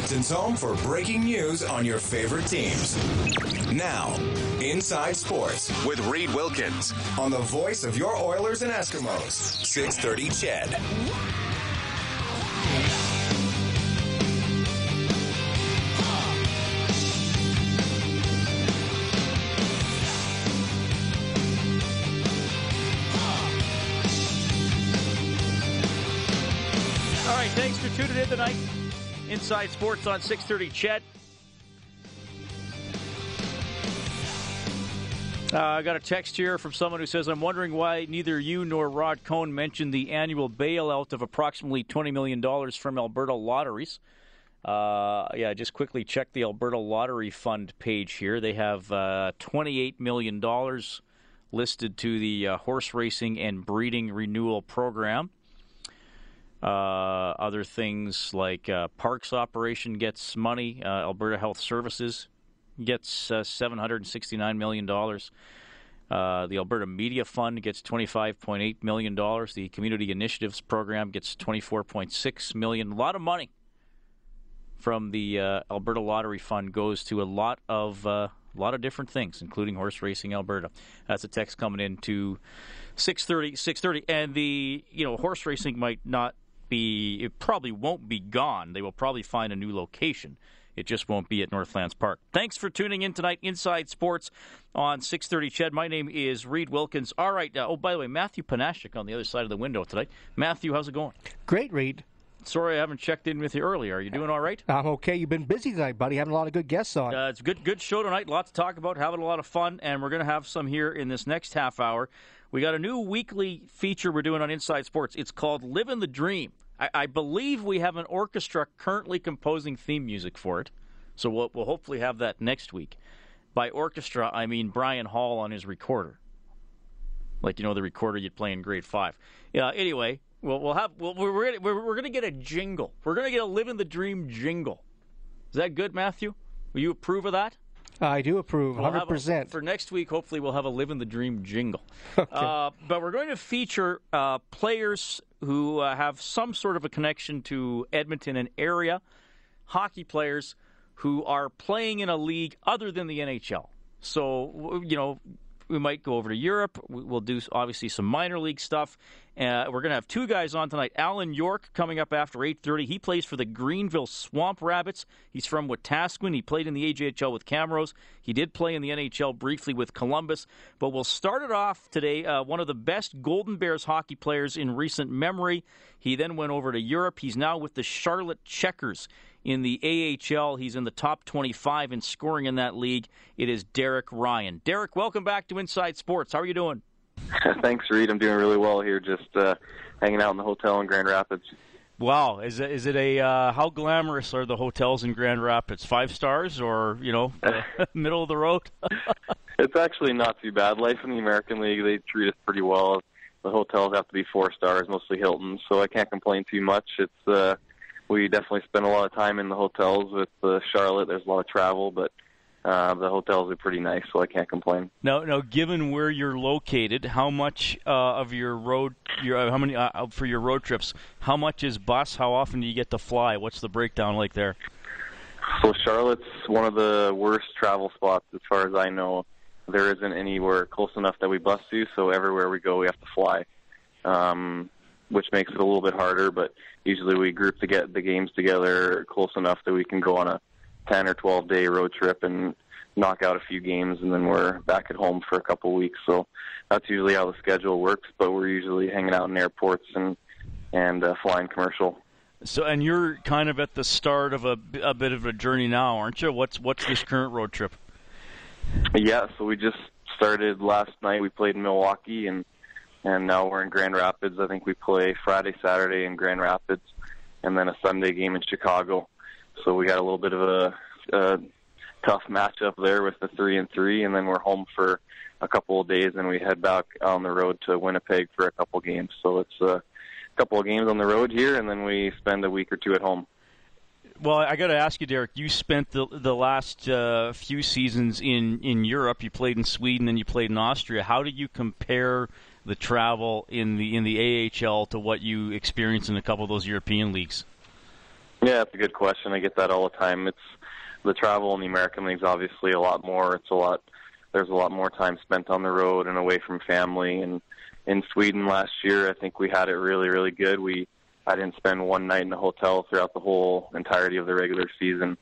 Edmonton's home for breaking news on your favorite teams. Now, Inside Sports with Reed Wilkins on the voice of your Oilers and Eskimos, 630 CHED. All right, thanks for tuning in tonight. Inside Sports on 630 CHED. Uh, I got a text here from someone who says, I'm wondering why neither you nor Rod Cohn mentioned the annual bailout of approximately $20 million from Alberta lotteries. Uh, yeah, just quickly check the Alberta Lottery Fund page here. They have uh, $28 million listed to the uh, horse racing and breeding renewal program. Uh, other things like uh, Parks Operation gets money. Uh, Alberta Health Services gets uh, $769 million. Uh, the Alberta Media Fund gets $25.8 million. The Community Initiatives Program gets 24.6 million. A lot of money from the Alberta Lottery Fund goes to a lot of a lot of different things, including horse racing Alberta. That's a text coming in to 630, 630. And the, you know, horse racing might not be, it probably won't be gone. They will probably find a new location. It just won't be at Northlands Park. Thanks for tuning in tonight, Inside Sports on 630 CHED, My name is Reed Wilkins. All right. Uh, oh, by the way, Matthew Panashik on the other side of the window tonight. Matthew, how's it going? Great, Reed. Sorry I haven't checked in with you earlier. Are you doing all right? I'm okay. You've been busy tonight, buddy. Having a lot of good guests on. Uh, it's a good, good show tonight. Lots to talk about. Having a lot of fun, and we're going to have some here in this next half hour. We got a new weekly feature we're doing on Inside Sports. It's called "Living the Dream." I, I believe we have an orchestra currently composing theme music for it, so we'll, we'll hopefully have that next week. By orchestra, I mean Brian Hall on his recorder, like you know the recorder you'd play in grade five. Yeah. Anyway, we'll, we'll have we'll, we're we're, we're, we're going to get a jingle. We're going to get a "Living the Dream" jingle. Is that good, Matthew? Will you approve of that? I do approve, We'll 100%. a- for next week, hopefully, we'll have a "Live in the Dream" jingle. Okay. Uh, but we're going to feature uh, players who uh, have some sort of a connection to Edmonton and area, hockey players who are playing in a league other than the NHL. So, you know, we might go over to Europe. We- We'll do obviously some minor league stuff. Uh, we're going to have two guys on tonight. Alan York coming up after 8:30. He plays for the Greenville Swamp Rabbits. He's from Wetaskiwin. He played in the AJHL with Camrose. He did play in the NHL briefly with Columbus. But we'll start it off today. Uh, one of the best Golden Bears hockey players in recent memory. He then went over to Europe. He's now with the Charlotte Checkers in the AHL. He's in the top 25 in scoring in that league. It is Derek Ryan. Derek, welcome back to Inside Sports. How are you doing? Thanks, Reed. I'm doing really well here, just uh, hanging out in the hotel in Grand Rapids. Wow, is it, is it a uh, how glamorous are the hotels in Grand Rapids? Five stars or you know middle of the road? It's actually not too bad. Life in the American League, they treat us pretty well. The hotels have to be four stars, mostly Hilton, so I can't complain too much. It's uh, we definitely spend a lot of time in the hotels with uh, Charlotte. There's a lot of travel, but uh, the hotels are pretty nice, so I can't complain. now, now, given where you're located, how much uh, of your road, your uh, how many uh, for your road trips? How much is bus? How often do you get to fly? What's the breakdown like there? So Charlotte's one of the worst travel spots as far as I know. There isn't anywhere close enough that we bus to, so everywhere we go we have to fly, um, which makes it a little bit harder. But usually we group to get the games together close enough that we can go on a 10 or 12 day road trip and knock out a few games, and then we're back at home for a couple weeks. So that's usually how the schedule works. But we're usually hanging out in airports and and uh, flying commercial. So, and you're kind of at the start of a, a bit of a journey now, aren't you? What's what's this current road trip? Yeah, so we just started last night. We played in Milwaukee, and and now we're in Grand Rapids. I think we play Friday, Saturday in Grand Rapids, and then a Sunday game in Chicago. So we got a little bit of a, a tough matchup there with the three and three, and then we're home for a couple of days, and we head back on the road to Winnipeg for a couple games. So it's a couple of games on the road here, and then we spend a week or two at home. Well, I got to ask you, Derek. You spent the the last uh, few seasons in in Europe. You played in Sweden and you played in Austria. How do you compare the travel in the in the AHL to what you experience in a couple of those European leagues? Yeah, that's a good question. I get that all the time. It's the travel in the American League's obviously a lot more. It's a lot. There's a lot more time spent on the road and away from family. And in Sweden last year, I think we had it really, really good. We I didn't spend one night in a hotel throughout the whole entirety of the regular season.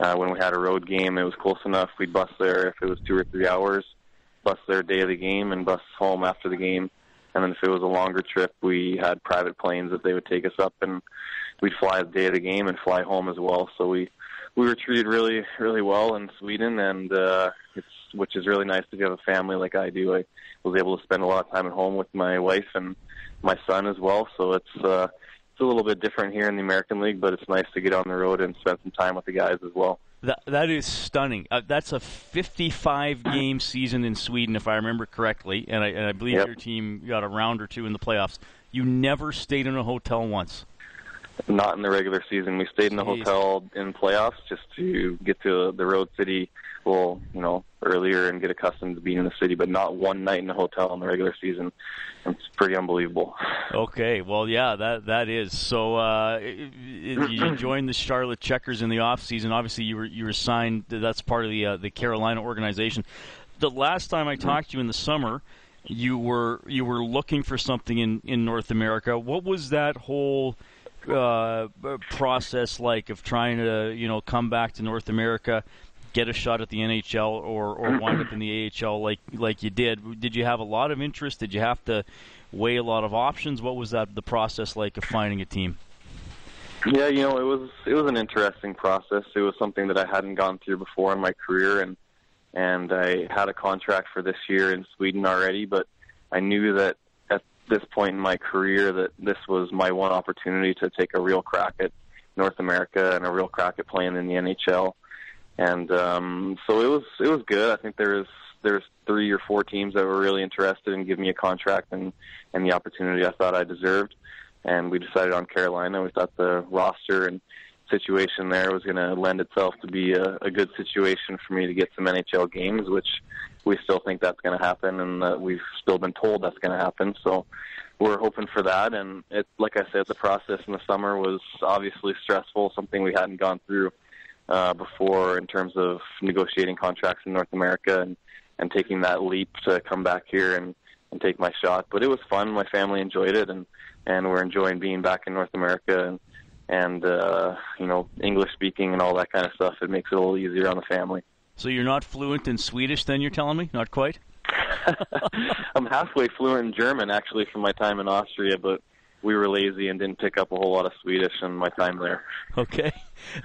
Uh, when we had a road game, it was close enough. We'd bus there if it was two or three hours, bus there day of the game, and bus home after the game. And then if it was a longer trip, we had private planes that they would take us up, and we'd fly the day of the game and fly home as well. So we we were treated really really well in Sweden, and uh, it's which is really nice if you have a family like I do. I was able to spend a lot of time at home with my wife and my son as well. So it's uh, it's a little bit different here in the American League, but it's nice to get on the road and spend some time with the guys as well. That that is stunning. Uh, that's a 55 game season in Sweden, if I remember correctly, and I, and I believe Yep. your team got a round or two in the playoffs. You never stayed in a hotel once. Not in the regular season. We stayed in a hotel in playoffs just to get to the road city a little, you know, earlier and get accustomed to being in the city, but not one night in a hotel in the regular season. It's pretty unbelievable. Okay, well, yeah, that that is. So uh, you joined the Charlotte Checkers in the off season. Obviously, you were you were signed. That's part of the uh, the Carolina organization. The last time I talked to you in the summer, you were you were looking for something in in North America. What was that whole uh, process like of trying to you know come back to North America? Get a shot at the NHL or, or wind up in the AHL like like you did. Did you have a lot of interest? Did you have to weigh a lot of options? What was that the process like of finding a team? Yeah, you know, it was it was an interesting process. It was something that I hadn't gone through before in my career, and and I had a contract for this year in Sweden already. But I knew that at this point in my career that this was my one opportunity to take a real crack at North America and a real crack at playing in the NHL. And um, so it was it was good. I think there was there's three or four teams that were really interested in giving me a contract and and the opportunity I thought I deserved and we decided on Carolina. We thought the roster and situation there was going to lend itself to be a, a good situation for me to get some NHL games, which we still think that's going to happen, and uh, we've still been told that's going to happen. So we're hoping for that. And it, like I said, the process in the summer was obviously stressful, something we hadn't gone through uh, before in terms of negotiating contracts in North America and and taking that leap to come back here and and take my shot. But it was fun. My family enjoyed it, and and we're enjoying being back in North America and and uh, you know English speaking and all that kind of stuff. It makes it a little easier on the family. So you're not fluent in Swedish, then you're telling me? Not quite. I'm halfway fluent in German actually from my time in Austria, but we were lazy and didn't pick up a whole lot of Swedish in my time there. Okay.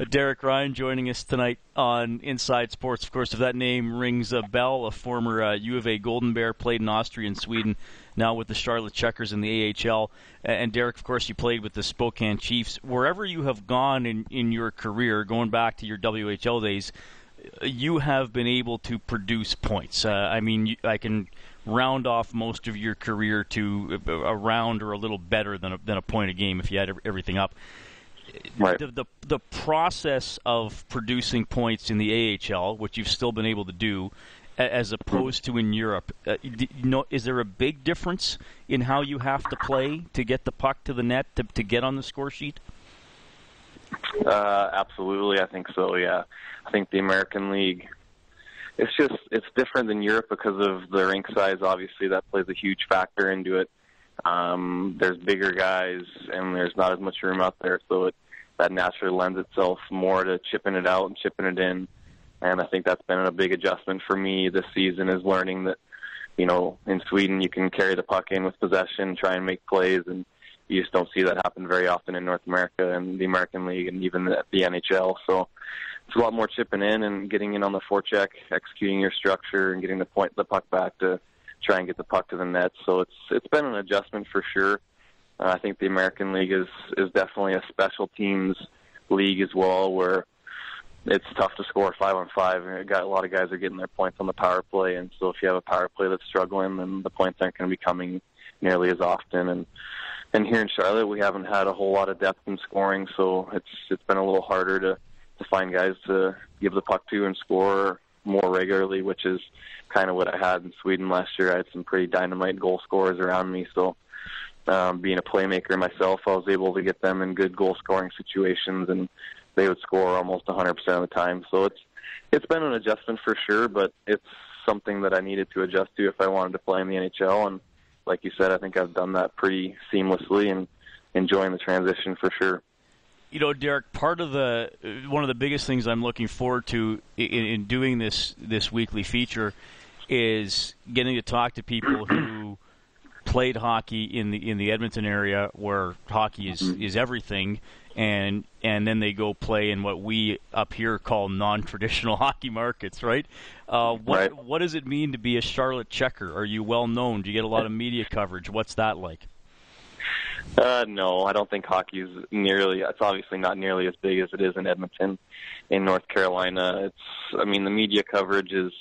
Derek Ryan joining us tonight on Inside Sports. Of course, if that name rings a bell, a former uh, U of A Golden Bear, played in Austria and Sweden, now with the Charlotte Checkers in the AHL. And Derek, of course, you played with the Spokane Chiefs. Wherever you have gone in, in your career, going back to your WHL days, you have been able to produce points. Uh, I mean, I can round off most of your career to a, round or a little better than a, than a point a game if you had everything up. Right. The, the the process of producing points in the AHL, which you've still been able to do, as opposed to in Europe, uh, you know, is there a big difference in how you have to play to get the puck to the net to, to get on the score sheet? Uh, absolutely, I think so. Yeah, I think the American League. It's just it's different than Europe because of the rink size. Obviously, that plays a huge factor into it. Um, there's bigger guys, and there's not as much room out there, so it that naturally lends itself more to chipping it out and chipping it in. And I think that's been a big adjustment for me this season is learning that, you know, in Sweden you can carry the puck in with possession, try and make plays, and you just don't see that happen very often in North America and the American League and even the, the NHL. So it's a lot more chipping in and getting in on the forecheck, executing your structure, and getting the point the puck back to try and get the puck to the net. So it's it's been an adjustment for sure. Uh, I think the American League is is definitely a special teams league as well, where it's tough to score five on five. Got a lot of guys are getting their points on the power play, and so if you have a power play that's struggling, then the points aren't going to be coming nearly as often. And and here in Charlotte, we haven't had a whole lot of depth in scoring, so it's it's been a little harder to to find guys to give the puck to and score more regularly, which is kind of what I had in Sweden last year. I had some pretty dynamite goal scorers around me, so um, being a playmaker myself, I was able to get them in good goal scoring situations, and they would score almost 100% of the time. So it's it's been an adjustment for sure, but it's something that I needed to adjust to if I wanted to play in the NHL. And like you said, I think I've done that pretty seamlessly and enjoying the transition for sure. You know, Derek, part of the one of the biggest things I'm looking forward to in, in doing this this weekly feature is getting to talk to people who played hockey in the in the Edmonton area where hockey is is everything and and then they go play in what we up here call non-traditional hockey markets, right? Uh, what right. what does it mean to be a Charlotte Checker? Are you well known? Do you get a lot of media coverage? What's that like? Uh, no, I don't think hockey is nearly. It's obviously not nearly as big as it is in Edmonton, in North Carolina. It's. I mean, the media coverage is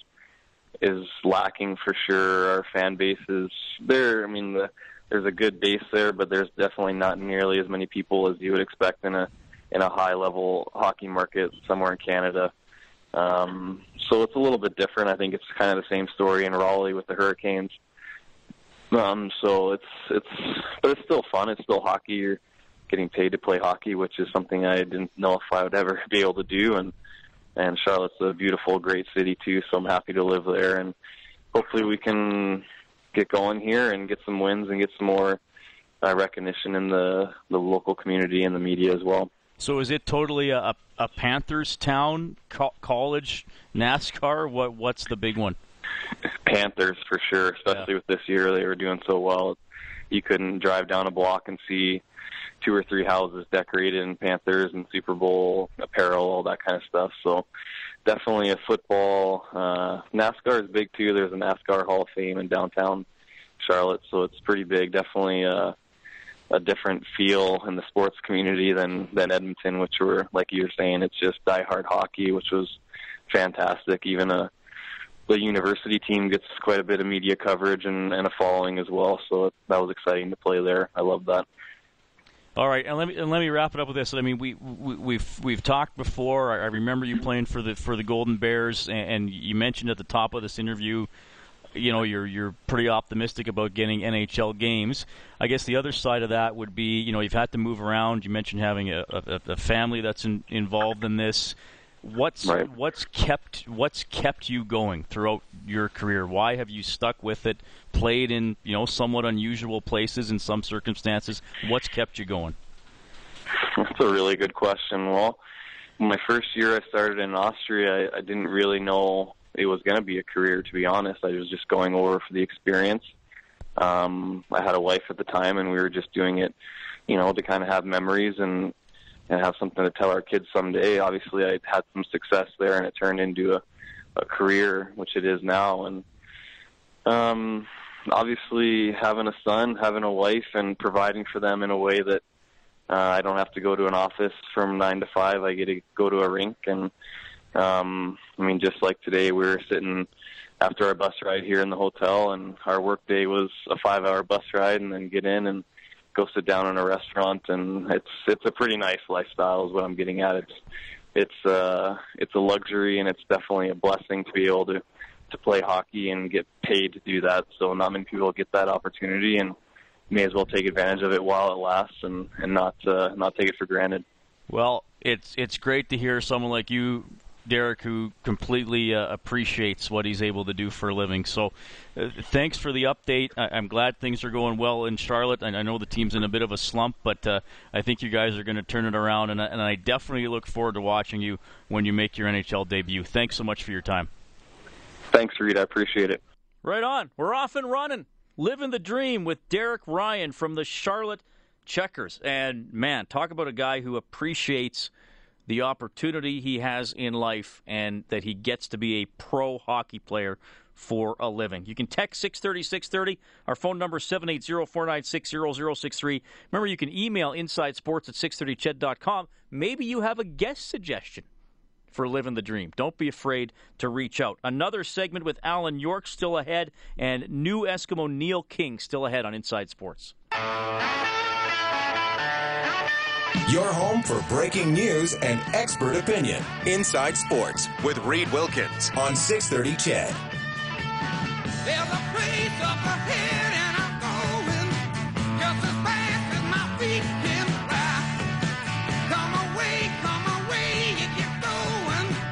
is lacking for sure. Our fan base is there. I mean, the, there's a good base there, but there's definitely not nearly as many people as you would expect in a in a high level hockey market somewhere in Canada. Um, so it's a little bit different. I think it's kind of the same story in Raleigh with the Hurricanes. Um, so it's it's but it's still fun. It's still hockey. You're getting paid to play hockey, which is something I didn't know if I would ever be able to do. And and Charlotte's a beautiful, great city too. So I'm happy to live there, and hopefully we can get going here and get some wins and get some more uh, recognition in the the local community and the media as well. So is it totally a, a Panthers town, co- college, NASCAR? What what's the big one? Panthers for sure, especially yeah. with this year they were doing so well. You couldn't drive down a block and see two or three houses decorated in Panthers and Super Bowl apparel, all that kind of stuff. So definitely a football. Uh, NASCAR is big too. There's a NASCAR Hall of Fame in downtown Charlotte, so it's pretty big. Definitely a, a different feel in the sports community than than Edmonton, which were like you were saying, it's just diehard hockey, which was fantastic. Even a the university team gets quite a bit of media coverage and, and a following as well. So that was exciting to play there. I love that. All right, and let me and let me wrap it up with this. I mean, we, we we've we've talked before. I, I remember you playing for the for the Golden Bears, and, and you mentioned at the top of this interview, you know, you're you're pretty optimistic about getting NHL games. I guess the other side of that would be, you know, you've had to move around. You mentioned having a, a, a family that's in, involved in this. What's right. what's kept what's kept you going throughout your career? Why have you stuck with it? Played in you know somewhat unusual places in some circumstances. What's kept you going? That's a really good question. Well, my first year I started in Austria, I, I didn't really know it was going to be a career. To be honest, I was just going over for the experience. Um, I had a wife at the time, and we were just doing it, you know, to kind of have memories and and have something to tell our kids someday. Obviously, I had some success there, and it turned into a, a career, which it is now. And um, obviously, having a son, having a wife, and providing for them in a way that uh, I don't have to go to an office from nine to five. I get to go to a rink, and um, I mean, just like today, we were sitting after our bus ride here in the hotel, and our work day was a five-hour bus ride, and then get in and go sit down in a restaurant, and it's it's a pretty nice lifestyle. Is what I'm getting at. It's it's uh it's a luxury, and it's definitely a blessing to be able to to play hockey and get paid to do that. So not many people get that opportunity, and may as well take advantage of it while it lasts, and and not uh, not take it for granted. Well, it's it's great to hear someone like you Derek, who completely uh, appreciates what he's able to do for a living. So, uh, thanks for the update. I- am glad things are going well in Charlotte. And I know the team's in a bit of a slump, but uh, I think you guys are going to turn it around. And I, and I definitely look forward to watching you when you make your NHL debut. Thanks so much for your time. Thanks, Reed. I appreciate it. Right on. We're off and running. Living the dream with Derek Ryan from the Charlotte Checkers. And man, talk about a guy who appreciates – the opportunity he has in life and that he gets to be a pro hockey player for a living. You can text 630 630. Our phone number is 780 496 0063. Remember, you can email insidesports at 630ched.com. Maybe you have a guest suggestion for living the dream. Don't be afraid to reach out. Another segment with Alan York still ahead, and new Eskimo Neil King still ahead on Inside Sports. Your home for breaking news and expert opinion. Inside Sports with Reed Wilkins on 630 CHED.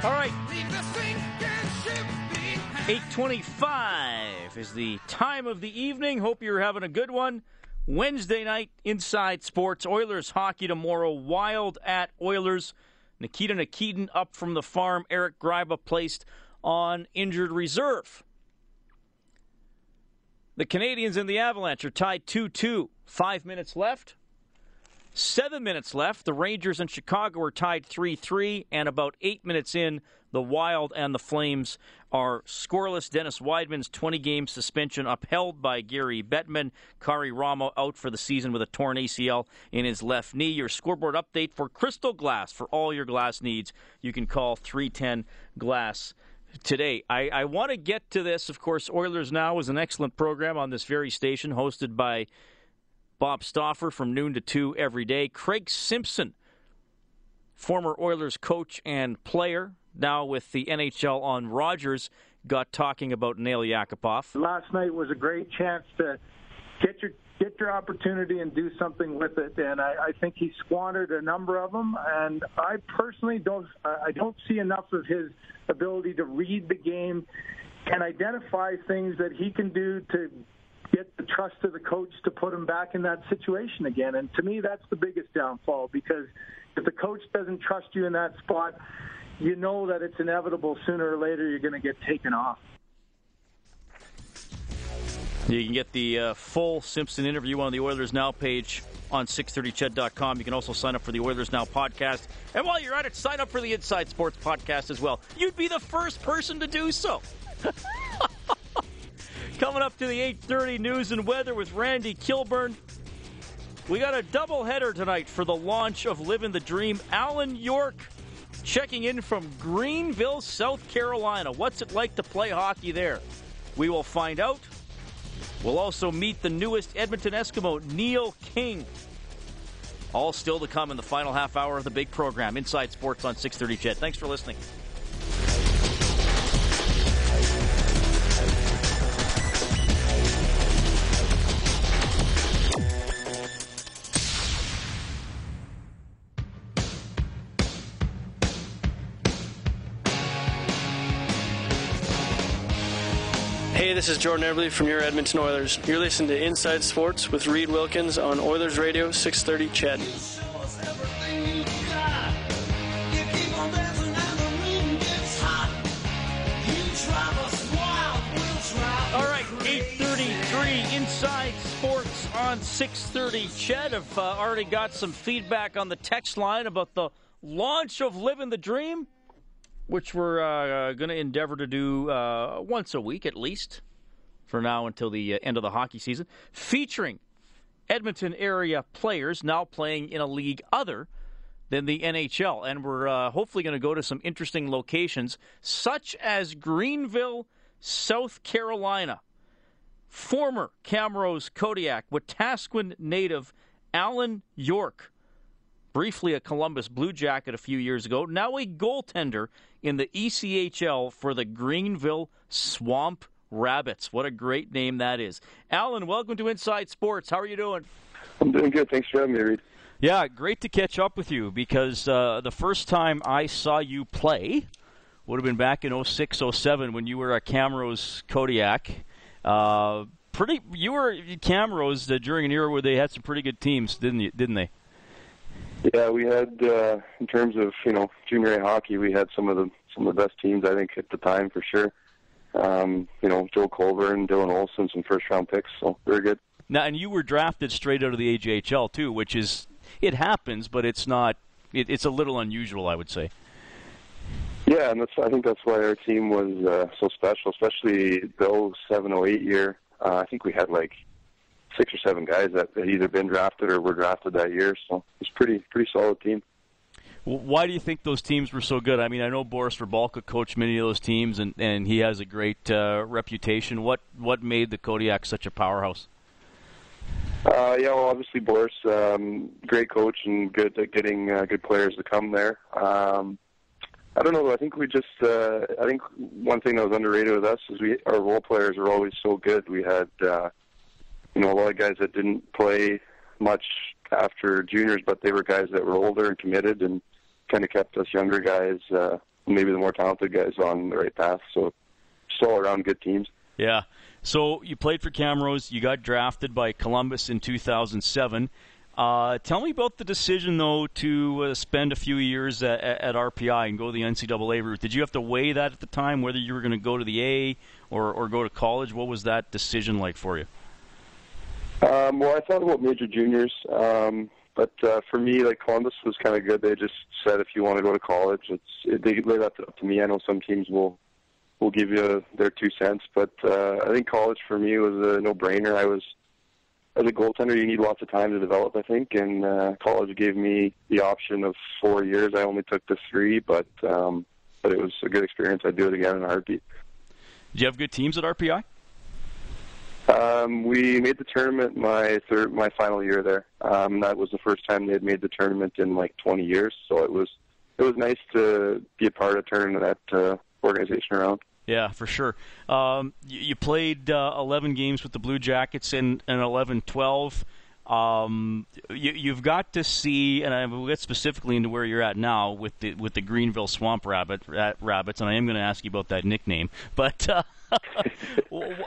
All right. 825 is the time of the evening. Hope you're having a good one. Wednesday night, Inside Sports. Oilers hockey tomorrow. Wild at Oilers. Nikita Nikitin up from the farm. Eric Gryba placed on injured reserve. The Canadiens and the Avalanche are tied 2 2. Five minutes left. Seven minutes left. The Rangers and Chicago are tied 3 3. And about eight minutes in, the Wild and the Flames are scoreless. Dennis Wideman's 20 game suspension upheld by Gary Bettman. Karri Ramo out for the season with a torn ACL in his left knee. Your scoreboard update for Crystal Glass. For all your glass needs, you can call 310 Glass today. I, I want to get to this. Of course, Oilers Now is an excellent program on this very station, hosted by Bob Stauffer from noon to 2 every day. Craig Simpson, former Oilers coach and player, now with the NHL on Rogers, got talking about Nail Yakupov. Last night was a great chance to get your get your opportunity and do something with it. And I, I think he squandered a number of them. And I personally don't I don't see enough of his ability to read the game and identify things that he can do to get the trust of the coach to put him back in that situation again. And to me, that's the biggest downfall because if the coach doesn't trust you in that spot, you know that it's inevitable sooner or later you're going to get taken off. You can get the uh, full Simpson interview on the Oilers Now page on 630ched.com. You can also sign up for the Oilers Now podcast. And while you're at it, sign up for the Inside Sports podcast as well. You'd be the first person to do so. Coming up to the 8:30 news and weather with Randy Kilburn. We got a doubleheader tonight for the launch of Living the Dream. Alan York checking in from Greenville, South Carolina. What's it like to play hockey there? We will find out. We'll also meet the newest Edmonton Eskimo, Neil King. All still to come in the final half hour of the big program, Inside Sports on 630 CHED. Thanks for listening. This is Jordan Eberle from your Edmonton Oilers. You're listening to Inside Sports with Reed Wilkins on Oilers Radio 630 CHED. All right, 833 Inside Sports on 630. Ched have uh, already got some feedback on the text line about the launch of Living the Dream, which we're uh, going to endeavor to do uh, once a week at least for now until the uh, end of the hockey season, featuring Edmonton area players now playing in a league other than the NHL. And we're uh, hopefully going to go to some interesting locations, such as Greenville, South Carolina. Former Camrose Kodiak, Wetaskiwin native Alan York, briefly a Columbus Blue Jacket a few years ago, now a goaltender in the ECHL for the Greenville Swamp Rabbits. What a great name that is. Alan, welcome to Inside Sports. How are you doing? I'm doing good. Thanks for having me, Reed. Yeah, great to catch up with you because uh, the first time I saw you play would have been back in 06, 07 when you were at Camrose Kodiak. Uh, pretty, you were at Camrose uh, during an era where they had some pretty good teams, didn't you? Didn't they? Yeah, we had uh, in terms of you know junior A hockey, we had some of the some of the best teams I think at the time for sure. Um, you know, Joe Colborne, Dylan Olsen, some first round picks, so very good. Now, and you were drafted straight out of the AJHL too, which is it happens, but it's not. It, it's a little unusual, I would say. Yeah, and that's I think that's why our team was uh, so special, especially the 07, 08 year. Uh, I think we had like six or seven guys that had either been drafted or were drafted that year, so it's pretty pretty solid team. Why do you think those teams were so good? I mean, I know Boris Rybalka coached many of those teams, and, and he has a great uh, reputation. What what made the Kodiak such a powerhouse? Uh, yeah, well, obviously Boris, um, great coach and good at getting uh, good players to come there. Um, I don't know. I think we just. Uh, I think one thing that was underrated with us is we our role players are always so good. We had, uh, you know, a lot of guys that didn't play much after juniors, but they were guys that were older and committed, and kind of kept us younger guys, uh, maybe the more talented guys, on the right path. So, just all around good teams. Yeah. So you played for Camrose. You got drafted by Columbus in 2007. Uh, tell me about the decision, though, to uh, spend a few years at, at, RPI and go the NCAA route. Did you have to weigh that at the time, whether you were going to go to the A or, or go to college? What was that decision like for you? Um, well, I thought about major juniors, um, but uh, for me, like Columbus was kind of good. They just said if you want to go to college, it's it, they lay that up to me. I know some teams will will give you their two cents, but uh, I think college for me was a no-brainer. I was as a goaltender, you need lots of time to develop, I think, and uh, college gave me the option of four years. I only took the three, but um, but it was a good experience. I'd do it again in a heartbeat. Do you have good teams at RPI? Um, we made the tournament my third, my final year there. Um, that was the first time they had made the tournament in like 20 years, so it was it was nice to be a part of turning that uh, organization around. Yeah, for sure. Um, you, you, played uh, 11 games with the Blue Jackets in, in 11 12. Um, you, have got to see, and I will get specifically into where you're at now with the with the Greenville Swamp Rabbit rabbits, and I am going to ask you about that nickname. But uh,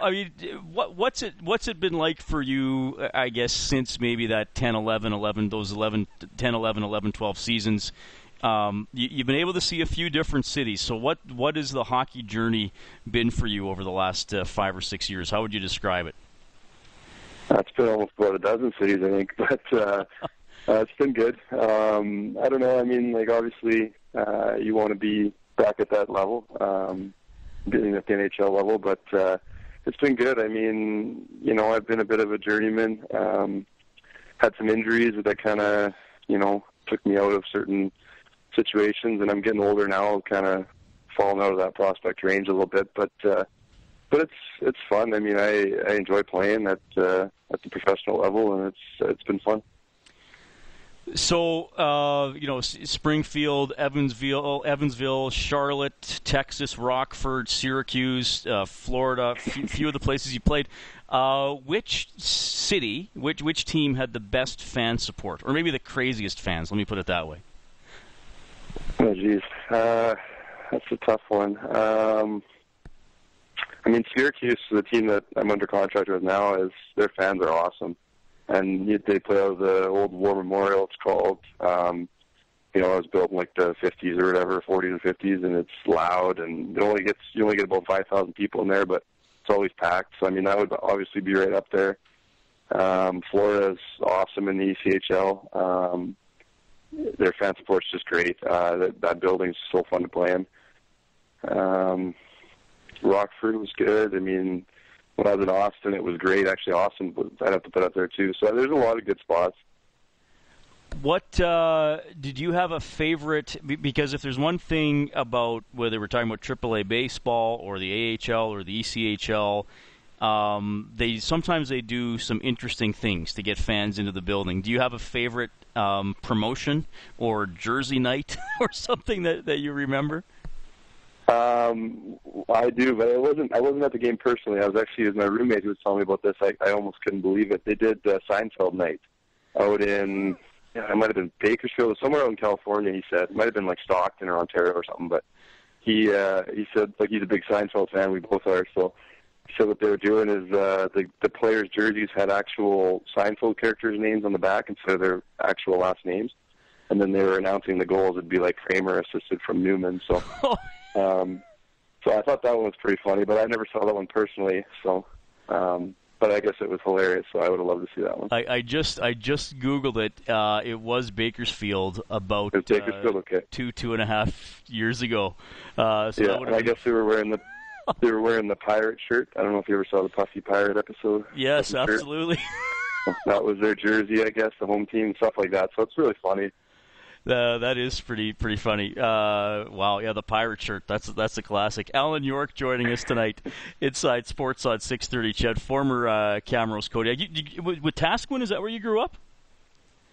I mean, what, what's it what's it been like for you? I guess since maybe that 10, 11, 11, those 11, 10, 11, 11, 12 seasons. Um, you, have been able to see a few different cities. So, what what has the hockey journey been for you over the last uh, five or six years? How would you describe it? It's been almost about a dozen cities, I think, but uh, uh, it's been good. Um, I don't know. I mean, like obviously, uh, you want to be back at that level, um, getting at the NHL level, but uh, it's been good. I mean, you know, I've been a bit of a journeyman. Um, had some injuries that kind of, you know, took me out of certain situations, and I'm getting older now, kind of falling out of that prospect range a little bit. But uh, but it's it's fun. I mean, I I enjoy playing at uh, at the professional level, and it's it's been fun. So, uh, you know, Springfield, Evansville, Evansville, Charlotte, Texas, Rockford, Syracuse, uh, Florida, a few, few of the places you played. Uh, which city, which which team had the best fan support, or maybe the craziest fans? Let me put it that way. Oh, geez, uh, that's a tough one. Um, I mean, Syracuse, the team that I'm under contract with now, is their fans are awesome, and they play out of the old War Memorial. It's called. Um, you know, it was built in like the 50s or whatever, 40s and 50s, and it's loud, and it only gets you only get about 5,000 people in there, but it's always packed. So I mean, that would obviously be right up there. Um, Florida's awesome in the ECHL. Um, their fan support's just great. Uh, that, that building's so fun to play in. Um, Rockford was good. I mean, when I was in Austin, it was great. Actually, Austin, I'd have to put up there too. So there's a lot of good spots. What uh, did you have a favorite? Because if there's one thing about whether we're talking about AAA baseball or the AHL or the ECHL, um, they sometimes they do some interesting things to get fans into the building. Do you have a favorite um, promotion or jersey night or something that, that you remember? Um, I do, but I wasn't. I wasn't at the game personally. I was actually with my roommate who was telling me about this. I, I almost couldn't believe it. They did uh, Seinfeld night out in. It might have been Bakersfield, somewhere out in California. He said it might have been like Stockton or Ontario or something. But he uh, he said like he's a big Seinfeld fan. We both are. So so what they were doing is uh, the the players' jerseys had actual Seinfeld characters' names on the back instead of their actual last names, and then they were announcing the goals. It'd be like Kramer assisted from Newman. So Um, so I thought that one was pretty funny, but I never saw that one personally. So, um, but I guess it was hilarious. So I would have loved to see that one. I, I just I just googled it. Uh, it was Bakersfield about was Bakersfield, uh, okay. two two and a half years ago. Uh, so yeah, and I guess they were wearing the they were wearing the pirate shirt. I don't know if you ever saw the Puffy Pirate episode. Yes, absolutely. that was their jersey, I guess, the home team, stuff like that. So it's really funny. Uh, that is pretty pretty funny. Uh, wow, yeah, the pirate shirt. That's that's a classic. Alan York joining us tonight inside Sports on six thirty. CHED, former uh, Camrose Kodiak. You, you, Wetaskiwin, is that where you grew up?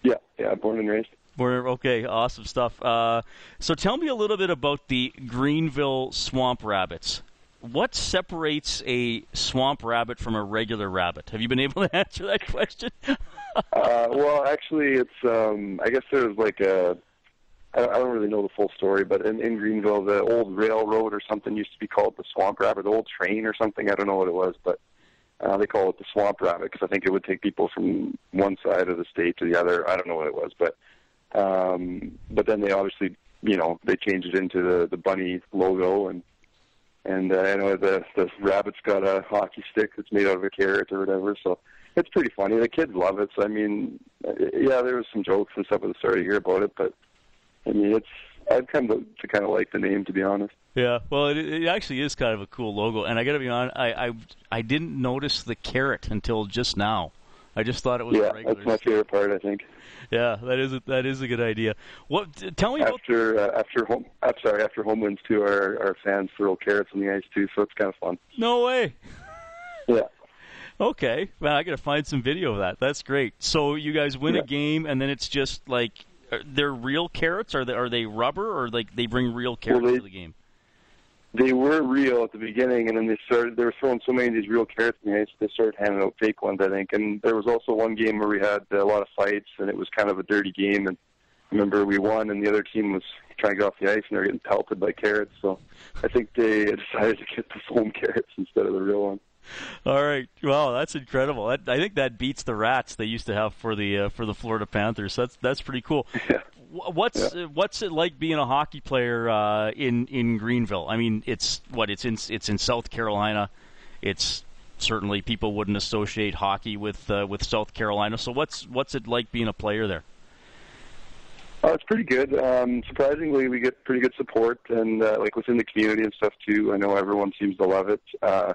Yeah, yeah, born and raised. Born, okay, awesome stuff. Uh, so tell me a little bit about the Greenville Swamp Rabbits. What separates a swamp rabbit from a regular rabbit? Have you been able to answer that question? Uh, well, actually, it's um, I guess there's like a I, I don't really know the full story, but in, in Greenville, the old railroad or something used to be called the Swamp Rabbit, the old train or something. I don't know what it was, but uh, they call it the Swamp Rabbit because I think it would take people from one side of the state to the other. I don't know what it was, but um, but then they obviously, you know, they changed it into the the bunny logo and. And uh, I know the the rabbit's got a hockey stick that's made out of a carrot or whatever, so it's pretty funny. The kids love it. So I mean, yeah, there was some jokes and stuff at the start of the year about it, but I mean, it's I've come to, to kind of like the name, to be honest. Yeah, well, it, it actually is kind of a cool logo, and I got to be honest, I, I I didn't notice the carrot until just now. I just thought it was yeah, regular. that's my favorite part. I think. Yeah, that is a, that is a good idea. What? Tell me after about... uh, after home. I'm sorry, after home wins too. Our our fans throw carrots on the ice too, so it's kind of fun. No way. Yeah. Okay, well, I got to find some video of that. That's great. So you guys win Yeah. a game, and then it's just like they're real carrots. Are they are they rubber, or like they bring real carrots they- to the game? They were real at the beginning, and then they started. They were throwing so many of these real carrots in the ice. They started handing out fake ones, I think. And there was also one game where we had a lot of fights, and it was kind of a dirty game. And I remember we won, and the other team was trying to get off the ice, and they were getting pelted by carrots. So I think they decided to get the foam carrots instead of the real ones. All right. Wow, that's incredible. That, I think that beats the rats they used to have for the uh, for the Florida Panthers. That's that's pretty cool. Yeah. What's uh, what's it like being a hockey player uh, in in Greenville? I mean, it's what it's in it's in South Carolina. It's certainly people wouldn't associate hockey with uh, with South Carolina. So what's what's it like being a player there? Oh, it's pretty good. Um, surprisingly, we get pretty good support, and uh, like within the community and stuff too. I know everyone seems to love it. Uh,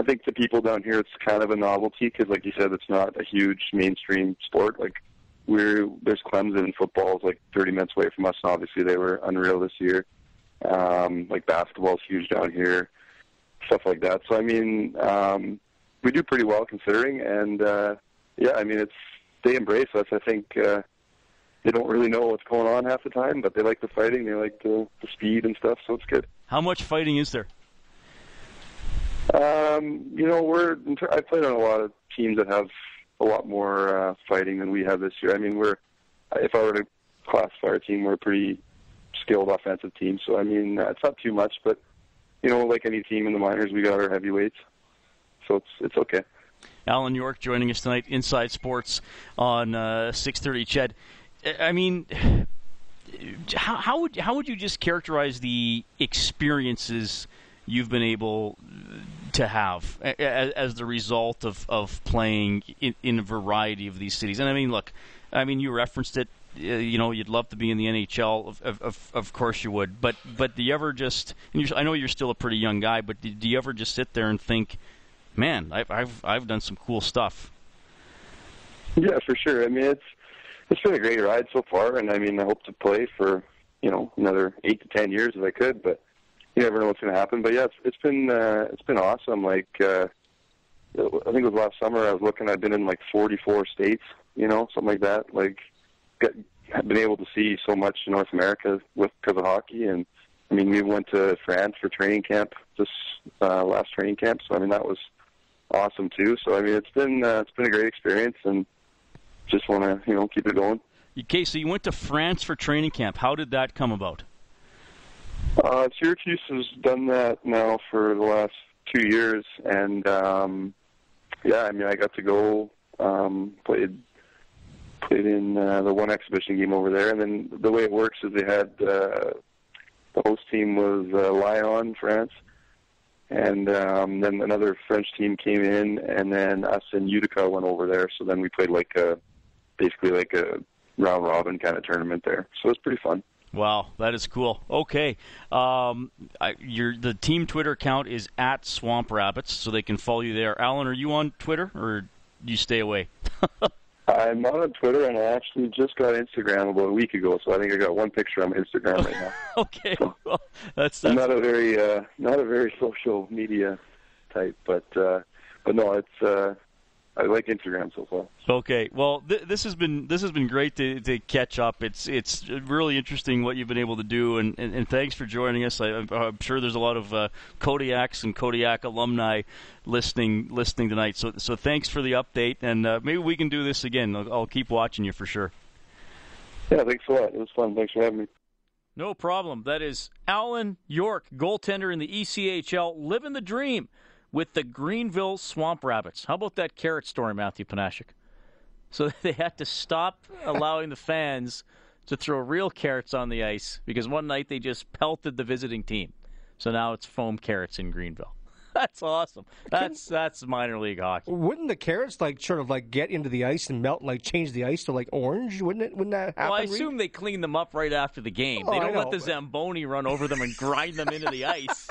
I think the people down here, it's kind of a novelty because, like you said, it's not a huge mainstream sport. Like we're there's Clemson football is like 30 minutes away from us, and obviously they were unreal this year. Um, like basketball's huge down here, stuff like that. So I mean, um, we do pretty well considering, and uh, yeah, I mean it's they embrace us. I think. Uh, they don't really know what's going on half the time, but they like the fighting, they like the, the speed and stuff, so it's good. How much fighting is there? Um, you know, we're I played on a lot of teams that have a lot more uh, fighting than we have this year. I mean, we're if I were to classify our team, we're a pretty skilled offensive team. So I mean, uh, it's not too much, but you know, like any team in the minors, we got our heavyweights, so it's it's okay. Alan York joining us tonight, Inside Sports on uh, 6:30. Ched, I mean, how, how would how would you just characterize the experiences you've been able to have as, as the result of, of playing in, in a variety of these cities? And I mean, look, I mean, you referenced it. Uh, you know, you'd love to be in the NHL. Of, of, of, course, you would. But but do you ever just? I know you're still a pretty young guy, but do, do you ever just sit there and think? man, I've I've I've done some cool stuff. Yeah, for sure. I mean, it's it's been a great ride so far, and I mean, I hope to play for you know another eight to ten years if I could, but you never know what's going to happen. But yeah, it's it's been uh, it's been awesome. Like uh, I think it was last summer. I was looking. I've been in like 44 states, you know, something like that. Like, get, have been able to see so much in North America with because of hockey, and I mean, we went to France for training camp this uh, last training camp. So I mean, that was awesome too. So I mean, it's been uh, it's been a great experience, and just want to you know keep it going. Okay, so you went to France for training camp. How did that come about? Uh, Syracuse has done that now for the last two years, and um, yeah, I mean, I got to go um, played played in uh, the one exhibition game over there, and then the way it works is they had uh, the host team was uh, Lyon, France, and um, then another French team came in, and then us and Utica went over there. So then we played like a basically like a round robin kind of tournament there. So it was pretty fun. Wow, that is cool. Okay, um, I, your the team Twitter account is at Swamp Rabbits, so they can follow you there. Alan, are you on Twitter or do you stay away? I'm not on Twitter, and I actually just got Instagram about a week ago. So I think I got one picture on Instagram right now. okay, well, that's, I'm that's not a very uh, not a very social media type, but uh, but no, it's uh, I like Instagram so far. Okay, well, th- this has been this has been great to, to catch up. It's it's really interesting what you've been able to do, and, and, and thanks for joining us. I, I'm, I'm sure there's a lot of uh, Kodiaks and Kodiak alumni listening listening tonight. So so thanks for the update, and uh, maybe we can do this again. I'll, I'll keep watching you for sure. Yeah, thanks a lot. It was fun. Thanks for having me. No problem. That is Alan York, goaltender in the ECHL, living the dream with the Greenville Swamp Rabbits. How about that carrot story, Matthew Panashik? So they had to stop allowing the fans to throw real carrots on the ice because one night they just pelted the visiting team. So now it's foam carrots in Greenville. That's awesome. That's that's minor league hockey. Wouldn't the carrots like sort of like get into the ice and melt and like change the ice to like orange? Wouldn't it? Wouldn't that happen? Well, I Reid? assume they clean them up right after the game. Oh, they don't let the but- Zamboni run over them and grind them into the ice.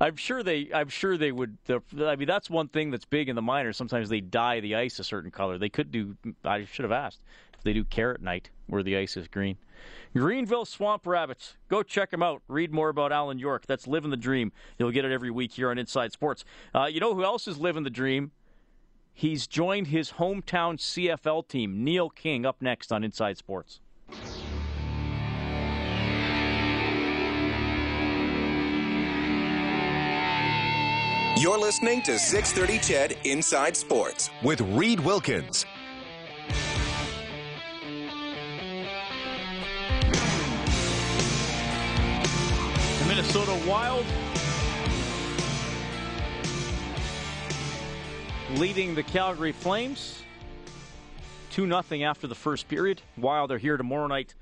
I'm sure they. I'm sure they would. I mean, that's one thing that's big in the minors. Sometimes they dye the ice a certain color. They could do. I should have asked if they do carrot night where the ice is green. Greenville Swamp Rabbits. Go check them out. Read more about Alan York. That's living the dream. You'll get it every week here on Inside Sports. Uh, you know who else is living the dream? He's joined his hometown CFL team, Neil King, up next on Inside Sports. You're listening to 630 CHED Inside Sports with Reid Wilkins. The Minnesota Wild leading the Calgary Flames 2 0 after the first period. Wild are here tomorrow night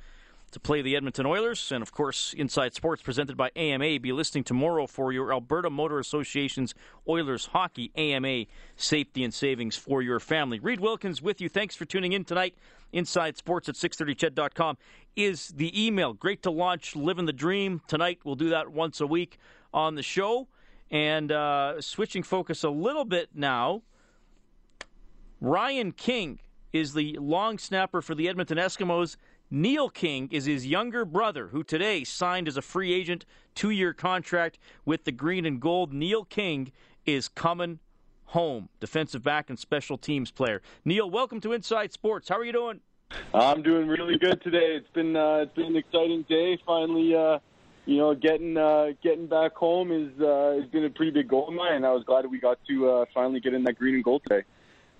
to play the Edmonton Oilers. And of course, Inside Sports presented by AMA. Be listening tomorrow for your Alberta Motor Association's Oilers Hockey AMA safety and savings for your family. Reid Wilkins with you. Thanks for tuning in tonight. Inside Sports at 630ched.com is the email. Great to launch Living the Dream tonight. We'll do that once a week on the show. And uh, switching focus a little bit now, Ryan King is the long snapper for the Edmonton Eskimos. Neil King is his younger brother, who today signed as a free agent, two year contract with the Green and Gold. Neil King is coming home, defensive back and special teams player. Neil, welcome to Inside Sports. How are you doing? I'm doing really good today. It's been uh, it's been an exciting day. Finally, uh, you know, getting uh, getting back home is uh, has been a pretty big goal of mine. And I was glad we got to uh, finally get in that green and gold today.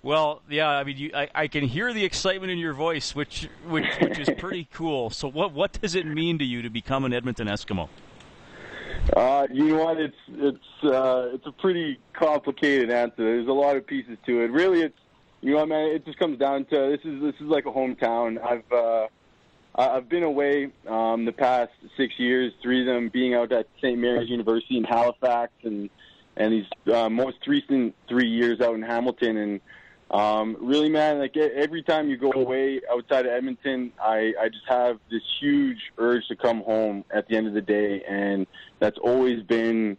Well, yeah, I mean, you, I, I can hear the excitement in your voice, which, which which is pretty cool. So, what what does it mean to you to become an Edmonton Eskimo? Uh, you know what? It's it's uh, it's a pretty complicated answer. There's a lot of pieces to it. Really, it's you know, man. It just comes down to this is this is like a hometown. I've uh, I- I've been away um, the past six years, three of them being out at St. Mary's University in Halifax, and and these uh, most recent three years out in Hamilton. And um, really, man, like every time you go away outside of Edmonton, I I just have this huge urge to come home at the end of the day, and that's always been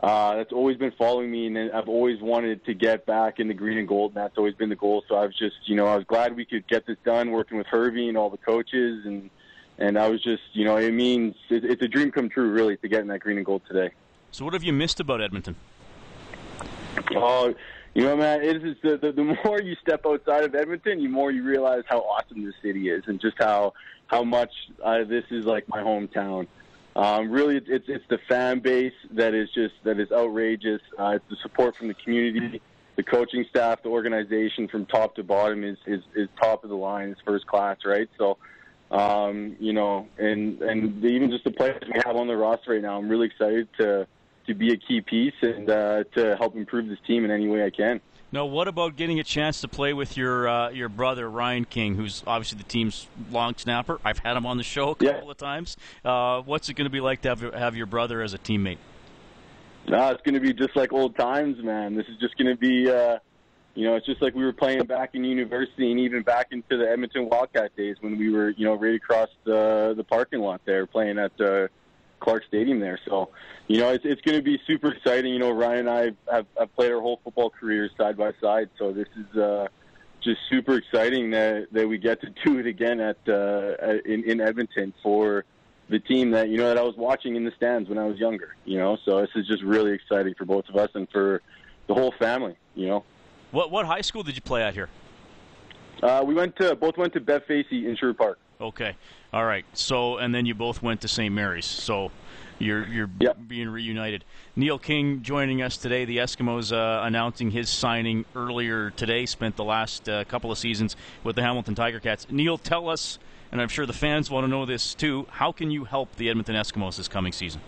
uh, that's always been following me, and I've always wanted to get back in the green and gold, and that's always been the goal. So I was just, you know, I was glad we could get this done, working with Hervey and all the coaches, and and I was just, you know, it means it, it's a dream come true, really, to get in that green and gold today. So, what have you missed about Edmonton? Oh, you know, man, it is the, the the more you step outside of Edmonton, the more you realize how awesome this city is, and just how how much uh, this is like my hometown. Um, really, it's, it's the fan base that is just that is outrageous. Uh, it's the support from the community, the coaching staff, the organization from top to bottom is is, is top of the line. It's first class, right? So. Um, you know, and and even just the players we have on the roster right now, I'm really excited to to be a key piece and uh, to help improve this team in any way I can. Now, what about getting a chance to play with your uh, your brother Ryan King, who's obviously the team's long snapper? I've had him on the show a couple Yeah. of times. Uh, what's it going to be like to have, have your brother as a teammate? No, it's going to be just like old times, man. This is just going to be, uh, you know, it's just like we were playing back in university and even back into the Edmonton Wildcat days when we were, you know, right across the the parking lot there playing at uh, Clark Stadium there. So, you know, it's it's going to be super exciting. You know, Ryan and I have, have played our whole football careers side by side, so this is. Uh, just super exciting that that we get to do it again at uh, in in Edmonton for the team that you know that I was watching in the stands when I was younger. You know, so this is just really exciting for both of us and for the whole family. You know, What what high school did you play at here? uh, we went to both went to Bev Facey in Sherwood Park. Okay. All right. So, and then you both went to St. Mary's. So, you're you're Yep. being reunited. Neil King joining us today. The Eskimos uh, announcing his signing earlier today. Spent the last uh, couple of seasons with the Hamilton Tiger Cats. Neil, tell us, and I'm sure the fans want to know this too. How can you help the Edmonton Eskimos this coming season?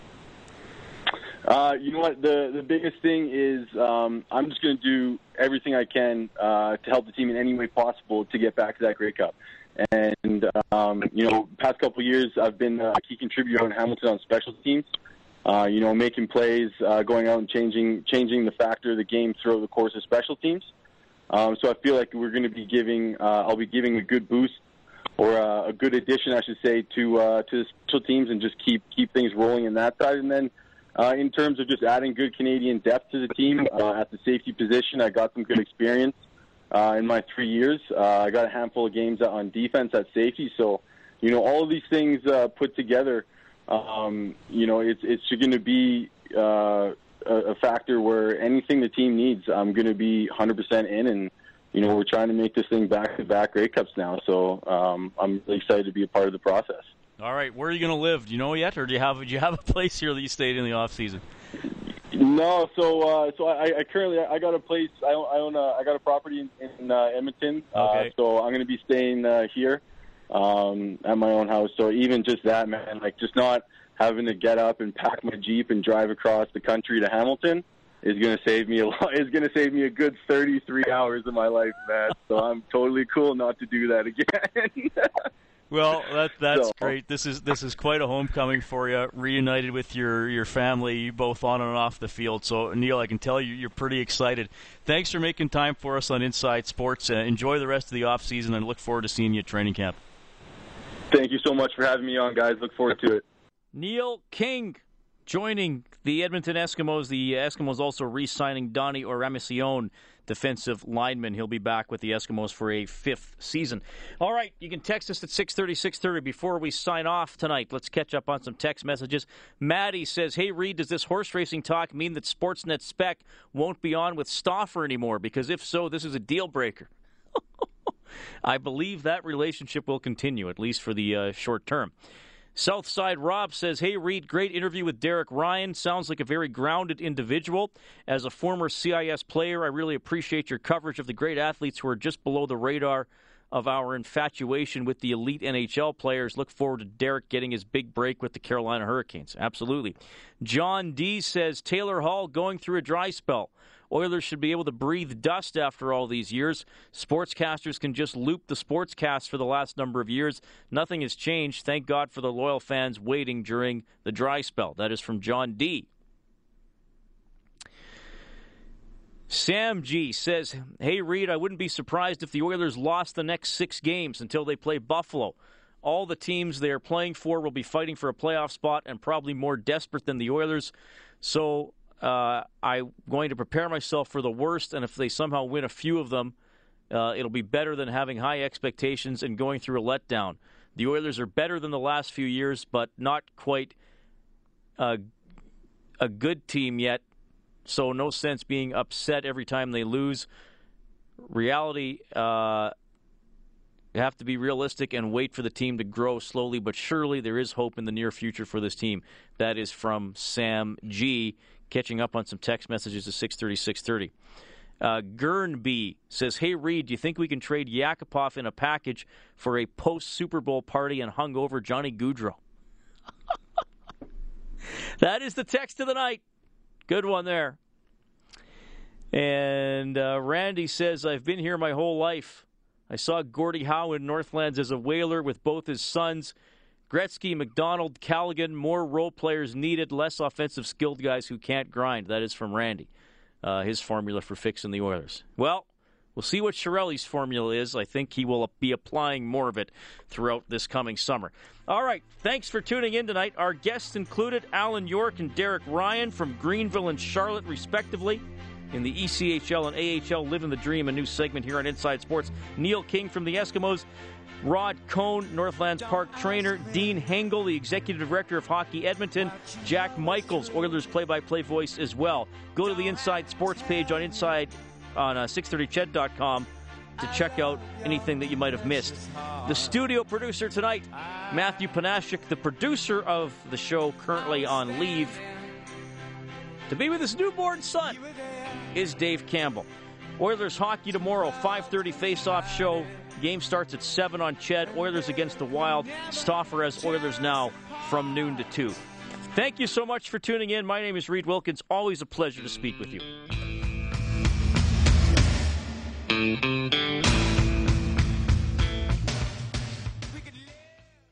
Uh, you know what? The the biggest thing is um, I'm just going to do everything I can uh, to help the team in any way possible to get back to that Grey Cup. And um, you know, past couple of years, I've been a key contributor in Hamilton on special teams. Uh, you know, making plays, uh, going out and changing changing the factor of the game throughout the course of special teams. Um, so I feel like we're going to be giving, uh, I'll be giving a good boost or uh, a good addition, I should say, to uh, to the special teams and just keep keep things rolling in that side. And then uh, in terms of just adding good Canadian depth to the team uh, at the safety position, I got some good experience uh, in my three years. Uh, I got a handful of games on defense at safety. So, you know, all of these things uh, put together, um, you know, it's it's going to be uh, a, factor where anything the team needs, I'm going to be 100% in and. You know, we're trying to make this thing back to back Grey Cups now, so um, I'm really excited to be a part of the process. All right, where are you going to live? Do you know yet, or do you have do you have a place here that you stayed in the off season? No, so uh, so I, I currently I got a place. I own, I own a, I got a property in, in uh, Edmonton. Okay. Uh, so I'm going to be staying uh, here um, at my own house. So even just that, man, like just not having to get up and pack my jeep and drive across the country to Hamilton is going to save me a lot. Is going to save me a good 33 hours of my life, man. So I'm totally cool not to do that again. Well, that that's So- great. This is this is quite a homecoming for you. Reunited with your your family, both on and off the field. So, Neil, I can tell you you're pretty excited. Thanks for making time for us on Inside Sports. Uh, enjoy the rest of the off season, and look forward to seeing you at training camp. Thank you so much for having me on, guys. Look forward to it. Neil King joining the Edmonton Eskimos. The Eskimos also re-signing Donnie Oramasionwu, defensive lineman. He'll be back with the Eskimos for a fifth season. All right, you can text us at 630, 630 before we sign off tonight. Let's catch up on some text messages. Maddie says, Hey, Reid, does this horse racing talk mean that Sportsnet Spec won't be on with Stauffer anymore? Because if so, this is a deal breaker. I believe that relationship will continue, at least for the uh, short term. Southside Rob says, Hey, Reid, great interview with Derek Ryan. Sounds like a very grounded individual. As a former CIS player, I really appreciate your coverage of the great athletes who are just below the radar of our infatuation with the elite NHL players. Look forward to Derek getting his big break with the Carolina Hurricanes. Absolutely. John D says, Taylor Hall going through a dry spell. Oilers should be able to breathe dust after all these years. Sportscasters can just loop the sportscast for the last number of years. Nothing has changed. Thank God for the loyal fans waiting during the dry spell. That is from John D. Sam G says, Hey, Reid, I wouldn't be surprised if the Oilers lost the next six games until they play Buffalo. All the teams they are playing for will be fighting for a playoff spot and probably more desperate than the Oilers. So uh, I'm going to prepare myself for the worst, and if they somehow win a few of them, uh, it'll be better than having high expectations and going through a letdown. The Oilers are better than the last few years, but not quite a, a good team yet. So no sense being upset every time they lose. Reality, uh, you have to be realistic and wait for the team to grow slowly but surely. There is hope in the near future for this team. That is from Sam G. Catching up on some text messages at 630, 630. Uh, Gurnby says, Hey, Reid, do you think we can trade Yakupov in a package for a post Super Bowl party and hungover Johnny Gaudreau? that is the text of the night. Good one there. And uh, Randy says, I've been here my whole life. I saw Gordie Howe in Northlands as a whaler with both his sons. Gretzky, McDonald, Callaghan, more role players needed, less offensive skilled guys who can't grind. That is from Randy, uh, his formula for fixing the Oilers. Well, we'll see what Chiarelli's formula is. I think he will be applying more of it throughout this coming summer. All right, thanks for tuning in tonight. Our guests included Alan York and Derek Ryan from Greenville and Charlotte, respectively. In the ECHL and AHL, Living the Dream, a new segment here on Inside Sports. Neil King from the Eskimos, Rod Cohn, Northlands Park trainer, Dean Hengel, the executive director of Hockey Edmonton, Jack Michaels, Oilers play-by-play voice as well. Go to the Inside Sports page on Inside on uh, 630ched.com to check out anything that you might have missed. The studio producer tonight, Matthew Panashik, the producer of the show, currently on leave to be with his newborn son, is Dave Campbell. Oilers hockey tomorrow, 5:30 face-off show. Game starts at 7 on CHED. Oilers against the Wild. Stauffer as Oilers now from noon to 2. Thank you so much for tuning in. My name is Reid Wilkins. Always a pleasure to speak with you.